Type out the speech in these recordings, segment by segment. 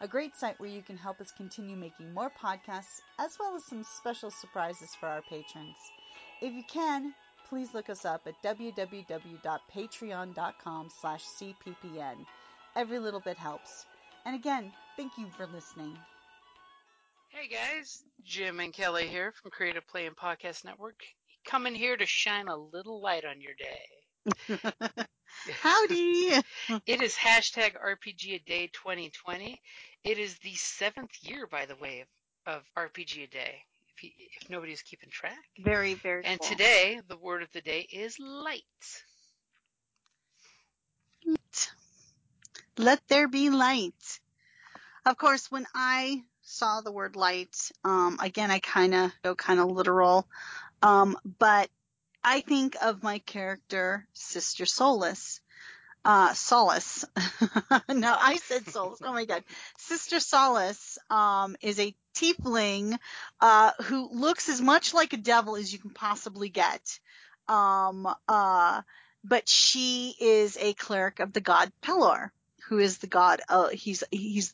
a great site where you can help us continue making more podcasts, as well as some special surprises for our patrons. If you can, please look us up at www.patreon.com slash cppn. Every little bit helps. And again, thank you for listening. Hey guys, Jim and Kelly here from Creative Play and Podcast Network, coming here to shine a little light on your day. Howdy! It is hashtag RPG a Day 2020. It is the seventh year, by the way, of, of RPG a Day. If, you, if nobody's keeping track. Very, very And cool. today, the word of the day is light. Let there be light. Of course, when I saw the word light, um, again, I kind of go kind of literal, um, but I think of my character, Sister Solace. Uh, Solace. no, I said Solace. Oh my God. Sister Solace, um, is a tiefling, uh, who looks as much like a devil as you can possibly get. Um, uh, but she is a cleric of the god Pelor, who is the god, uh, he's, he's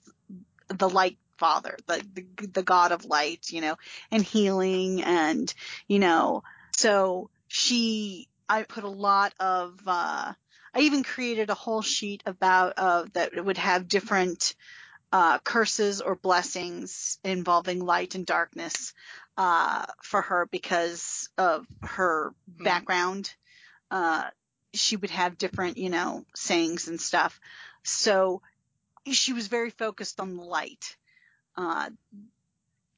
the light father, the, the, the god of light, you know, and healing and, you know, so she, I put a lot of, uh, I even created a whole sheet about, uh, that would have different, uh, curses or blessings involving light and darkness, uh, for her because of her Hmm. background. Uh, she would have different, you know, sayings and stuff. So she was very focused on the light. Uh,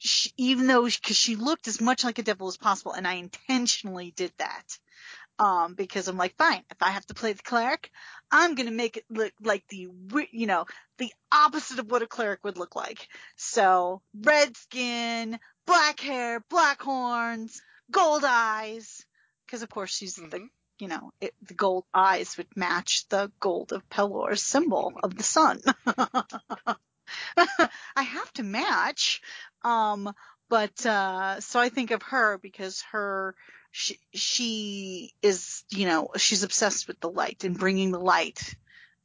she, even though, cause she looked as much like a devil as possible, and I intentionally did that. Um, because I'm like, fine, if I have to play the cleric, I'm gonna make it look like the, you know, the opposite of what a cleric would look like. So, red skin, black hair, black horns, gold eyes, cause of course she's the Mhm. you know, it, the gold eyes would match the gold of Pelor's symbol of the sun. I have to match. Um, but, uh, so I think of her because her, she, she is, you know, she's obsessed with the light and bringing the light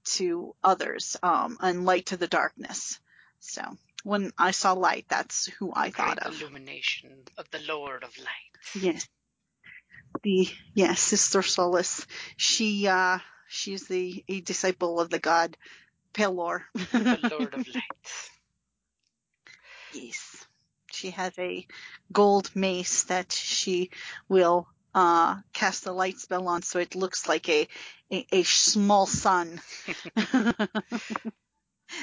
to others, um, and light to the darkness. So when I saw light, that's who I Great thought of. illumination of the Lord of Light. Yes. The yes, Sister Solace. She uh she's the a disciple of the god Pelor. The Lord of Light. yes. She has a gold mace that she will uh cast the light spell on so it looks like a a, a small sun.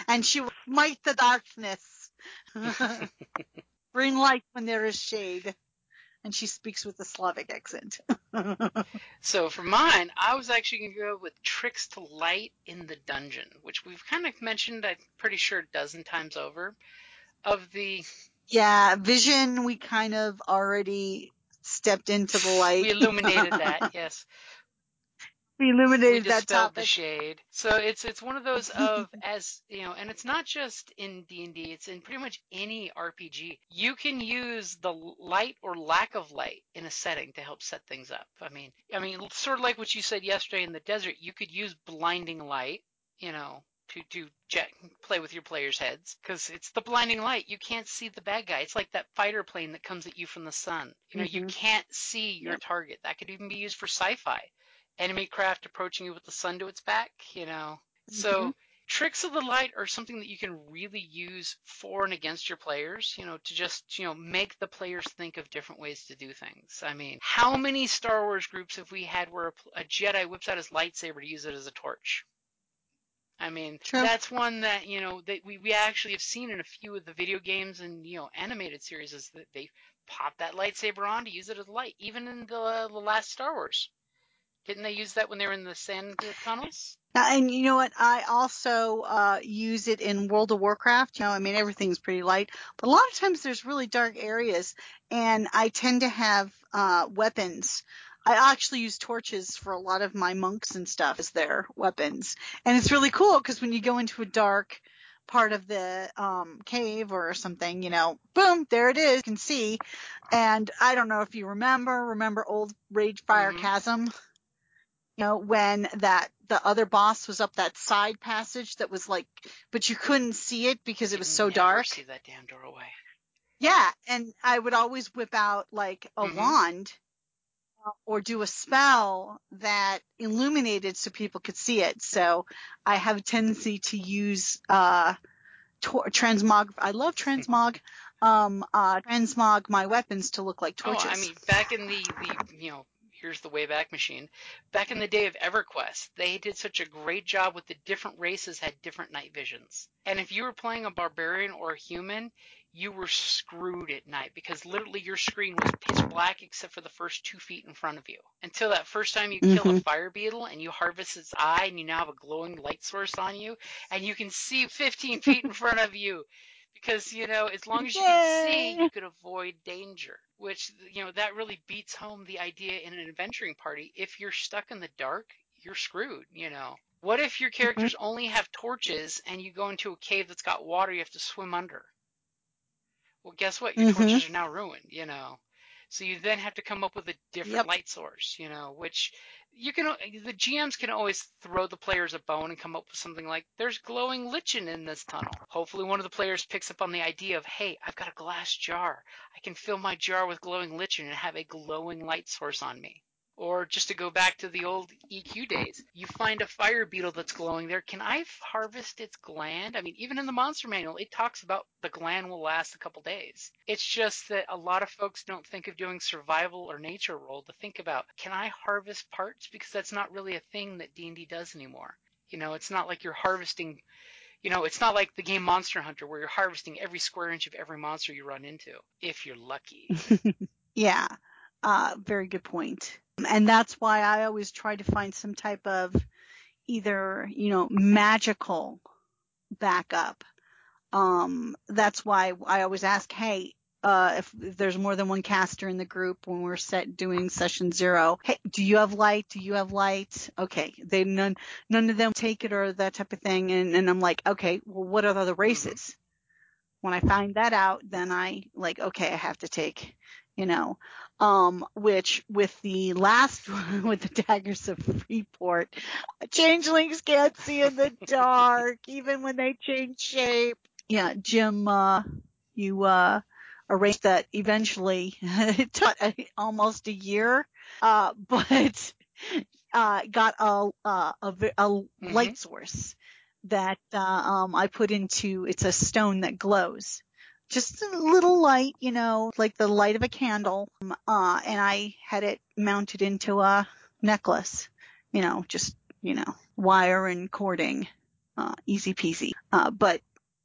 and she will smite the darkness. Bring light when there is shade. And she speaks with a Slavic accent. So for mine, I was actually going to go with tricks to light in the dungeon, which we've kind of mentioned, I'm pretty sure, a dozen times over. Of the, Yeah, vision, we kind of already stepped into the light. we illuminated that, yes. We We illuminated that dispelled the shade. So it's it's one of those of as you know, and it's not just in D and D. It's in pretty much any RPG. You can use the light or lack of light in a setting to help set things up. I mean, I mean, sort of like what you said yesterday in the desert. You could use blinding light, you know, to to jet, play with your players' heads because it's the blinding light. You can't see the bad guy. It's like that fighter plane that comes at you from the sun. You know, you Mhm. can't see your Yep. target. That could even be used for sci-fi enemy craft approaching you with the sun to its back, you know. So Mhm. tricks of the light are something that you can really use for and against your players, you know, to just, you know, make the players think of different ways to do things. I mean, how many Star Wars groups have we had where a, a Jedi whips out his lightsaber to use it as a torch? I mean, True. that's one that you know that we, we actually have seen in a few of the video games and you know animated series is that they pop that lightsaber on to use it as light. Even in the the last Star Wars, didn't they use that when they were in the sand tunnels? And you know what? I also uh, use it in World of Warcraft. You know, I mean, everything's pretty light, but a lot of times there's really dark areas, and I tend to have uh, weapons. I actually use torches for a lot of my monks and stuff as their weapons, and it's really cool because when you go into a dark part of the um, cave or something, you know, boom, there it is. You can see. And I don't know if you remember, remember old Ragefire Mhm. Chasm? You know, when that, the other boss was up that side passage that was like, but you couldn't see it because it was so dark. See that damn doorway. Yeah. And I would always whip out like a Mhm. wand uh, or do a spell that illuminated so people could see it. So I have a tendency to use, uh, tor- transmog. I love transmog. Um, uh, transmog my weapons to look like torches. Oh, I mean, back in the, the you know, here's the Wayback Machine. Back in the day of EverQuest, they did such a great job with the different races had different night visions. And if you were playing a barbarian or a human, you were screwed at night because literally your screen was pitch black except for the first two feet in front of you. Until that first time you kill a Mhm. fire beetle and you harvest its eye and you now have a glowing light source on you and you can see 15 feet in front of you because you know as long as you can see you could avoid danger which you know that really beats home the idea in an adventuring party. If you're stuck in the dark you're screwed you know. What if your characters only have torches and you go into a cave that's got water you have to swim under? Well guess what? Your Mhm. torches are now ruined you know so you then have to come up with a different Yep. light source you know which you can the GMs can always throw the players a bone and come up with something like there's glowing lichen in this tunnel. Hopefully one of the players picks up on the idea of hey, I've got a glass jar. I can fill my jar with glowing lichen and have a glowing light source on me. Or just to go back to the old EQ days, you find a fire beetle that's glowing there. Can I harvest its gland? I mean, even in the monster manual, it talks about the gland will last a couple days. It's just that a lot of folks don't think of doing survival or nature role to think about, can I harvest parts? Because that's not really a thing that D&D does anymore. You know, it's not like you're harvesting, you know, it's not like the game Monster Hunter where you're harvesting every square inch of every monster you run into, if you're lucky. Yeah. Uh, very good point. And that's why I always try to find some type of either, you know, magical backup. Um, that's why I always ask, hey, uh, if, if there's more than one caster in the group when we're set doing session zero, hey, do you have light? Do you have light? Okay. They none, none of them take it or that type of thing. And, and I'm like, okay, well, what are the other races? When I find that out, then I like, okay, I have to take, you know, um, which with the last one, with the daggers of Freeport, changelings can't see in the dark, even when they change shape. Yeah, Jim, uh, you, uh, erased that eventually. it took uh, almost a year, uh, but, uh, got a, uh, a, a light source that, uh, um, I put into, it's a stone that glows. Just a little light, you know, like the light of a candle. Um, Uh, and I had it mounted into a necklace, you know, just, you know, wire and cording, uh, easy peasy. Uh, but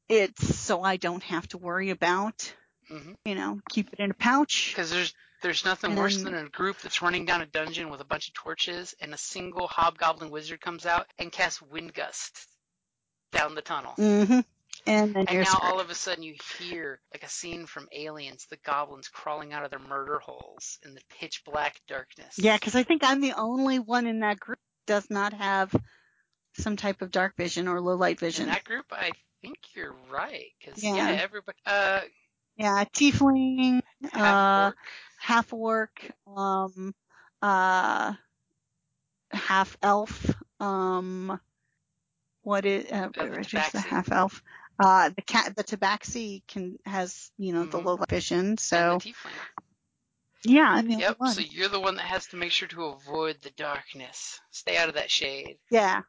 it's so I don't have to worry about, hmm you know, keep it in a pouch. Because there's there's nothing And worse than a group that's running down a dungeon with a bunch of torches and a single hobgoblin wizard comes out and casts wind gust down the tunnel. hmm And then And now all of a sudden you hear like a scene from Aliens, the goblins crawling out of their murder holes in the pitch black darkness. Yeah, because I think I'm the only one in that group that does not have some type of dark vision or low light vision. in that group, I think you're right. Because Yeah. yeah. everybody, uh, Yeah, tiefling, half uh, orc, half orc, um, uh, half elf, um, what is, uh, the where is the half elf? Uh, the cat, the tabaxi can, has, you know, the Mhm. low vision, so, the yeah, the only Yep. So you're the one that has to make sure to avoid the darkness. Stay out of that shade. Yeah.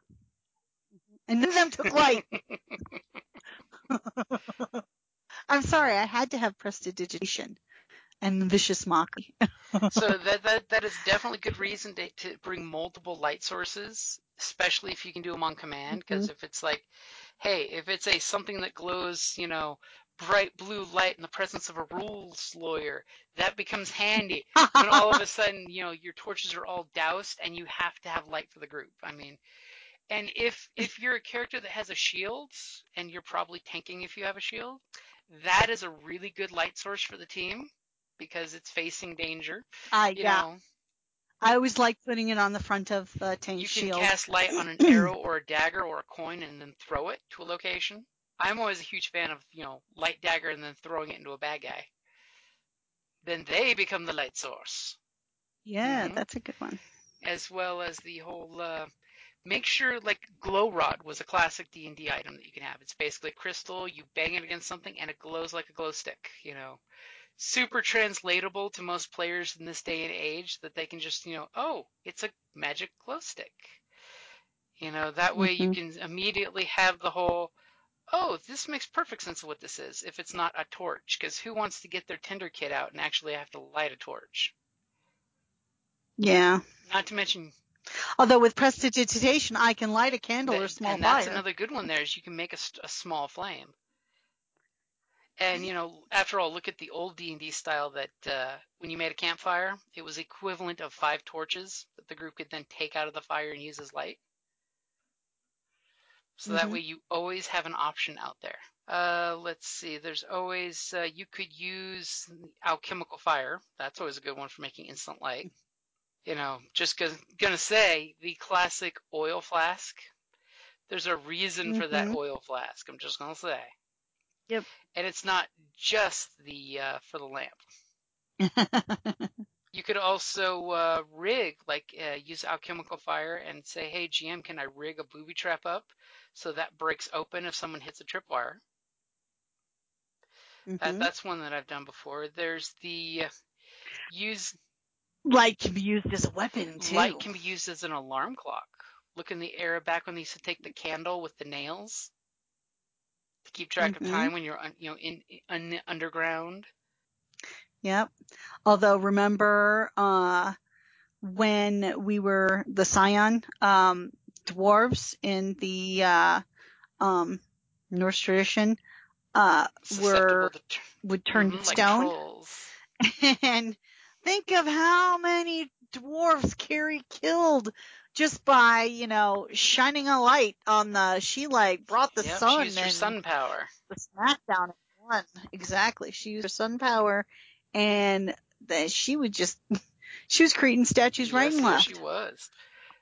And of them took light. I'm sorry, I had to have prestidigitation and vicious mockery. so that, that that is definitely good reason to, to bring multiple light sources especially if you can do them on command. Because if it's like, hey, if it's a something that glows, you know, bright blue light in the presence of a rules lawyer, that becomes handy when all of a sudden, you know, your torches are all doused and you have to have light for the group. I mean, and if if you're a character that has a shield and you're probably tanking if you have a shield, that is a really good light source for the team because it's facing danger. I You yeah. know, I always like putting it on the front of the tank you can shield. cast light on an arrow or a dagger or a coin and then throw it to a location. I'm always a huge fan of, you know, light dagger and then throwing it into a bad guy. Then they become the light source. yeah, Mhm. that's a good one. as well as the whole uh, make sure like glow rod was a classic D&D item that you can have. It's basically a crystal, you bang it against something and it glows like a glow stick, you know. Super translatable to most players in this day and age that they can just, you know, oh, it's a magic glow stick. You know, that way you Mhm. can immediately have the whole oh, this makes perfect sense of what this is if it's not a torch because who wants to get their tinder kit out and actually have to light a torch? Yeah. Not to mention Although with prestidigitation, I can light a candle or That- small and that's fire. another good one there is you can make a, a small flame and you know after all look at the old d&d style that uh, when you made a campfire it was equivalent of five torches that the group could then take out of the fire and use as light. So that Mhm. way you always have an option out there. Uh, let's see there's always uh, you could use alchemical fire. That's always a good one for making instant light. You know just gonna, gonna say the classic oil flask. There's a reason for that Mhm. oil flask i'm just gonna say Yep. and it's not just the uh, for the lamp you could also uh, rig like uh, use alchemical fire and say hey gm can i rig a booby trap up so that breaks open if someone hits a tripwire that, Mhm. that's one that i've done before there's the uh, use Light can be used as a weapon too. light can be used as an alarm clock look in the era back when they used to take the candle with the nails to keep track Mhm. of time when you're you know in, in underground Yep. Although remember, uh, when we were the Scion, um, dwarves in the, uh, um, Norse tradition, uh, were, t- would turn to like stone. and think of how many dwarves Carrie killed just by, you know, shining a light on the, she like brought the Yep, sun she used her sun power. the smackdown at one. Exactly. She used her sun power and that she would just, she was creating statues right and left. she was.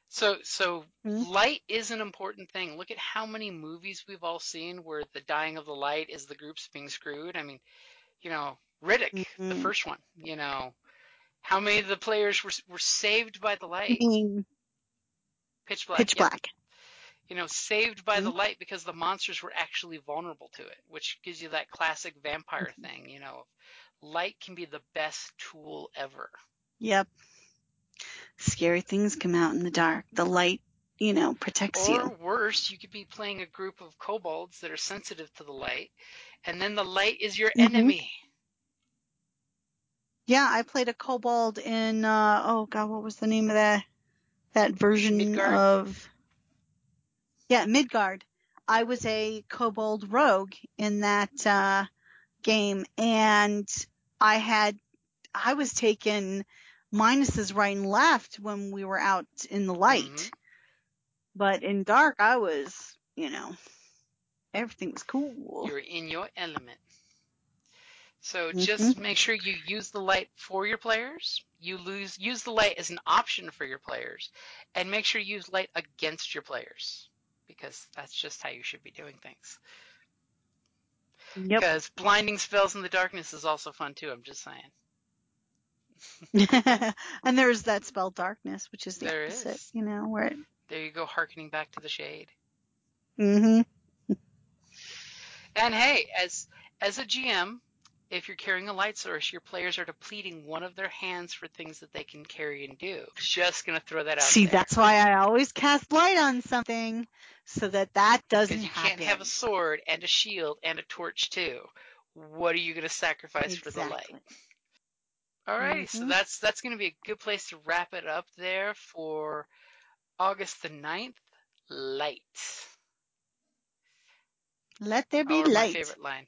So, so Mhm. light is an important thing. Look at how many movies we've all seen where the dying of the light is the groups being screwed. I mean, you know, Riddick, the Mhm. first one. You know, how many of the players were were saved by the light? Being Pitch black. pitch yep. black. You know, saved by the Mhm. light because the monsters were actually vulnerable to it, which gives you that classic vampire Mm-hmm. thing. You know, light can be the best tool ever. Yep. Scary things come out in the dark. The light, you know, protects Or you. Or worse, you could be playing a group of kobolds that are sensitive to the light, and then the light is your Mhm. enemy. Yeah, I played a kobold in uh oh god, what was the name of that that version Midgard? of Yeah, Midgard. I was a kobold rogue in that uh game and I had I was taking minuses right and left when we were out in the light. Mhm. But in dark I was, you know, everything was cool. You're in your element. So Mhm. just make sure you use the light for your players. You lose use the light as an option for your players, and make sure you use light against your players because that's just how you should be doing things. Yep. Because blinding spells in the darkness is also fun too. I'm just saying. and there's that spell darkness, which is the There opposite, is. you know, where it There you go, harkening back to the shade. Mm mhm. And hey, as as a GM, if you're carrying a light source, your players are depleting one of their hands for things that they can carry and do. Just gonna throw that out See, there. that's why I always cast light on something so that that doesn't Because you happen. can't have a sword and a shield and a torch too. What are you gonna sacrifice for the light? exactly. Alrighty, so Mhm. that's that's gonna be a good place to wrap it up there for August the 9th, light. Let there be my light. favorite line.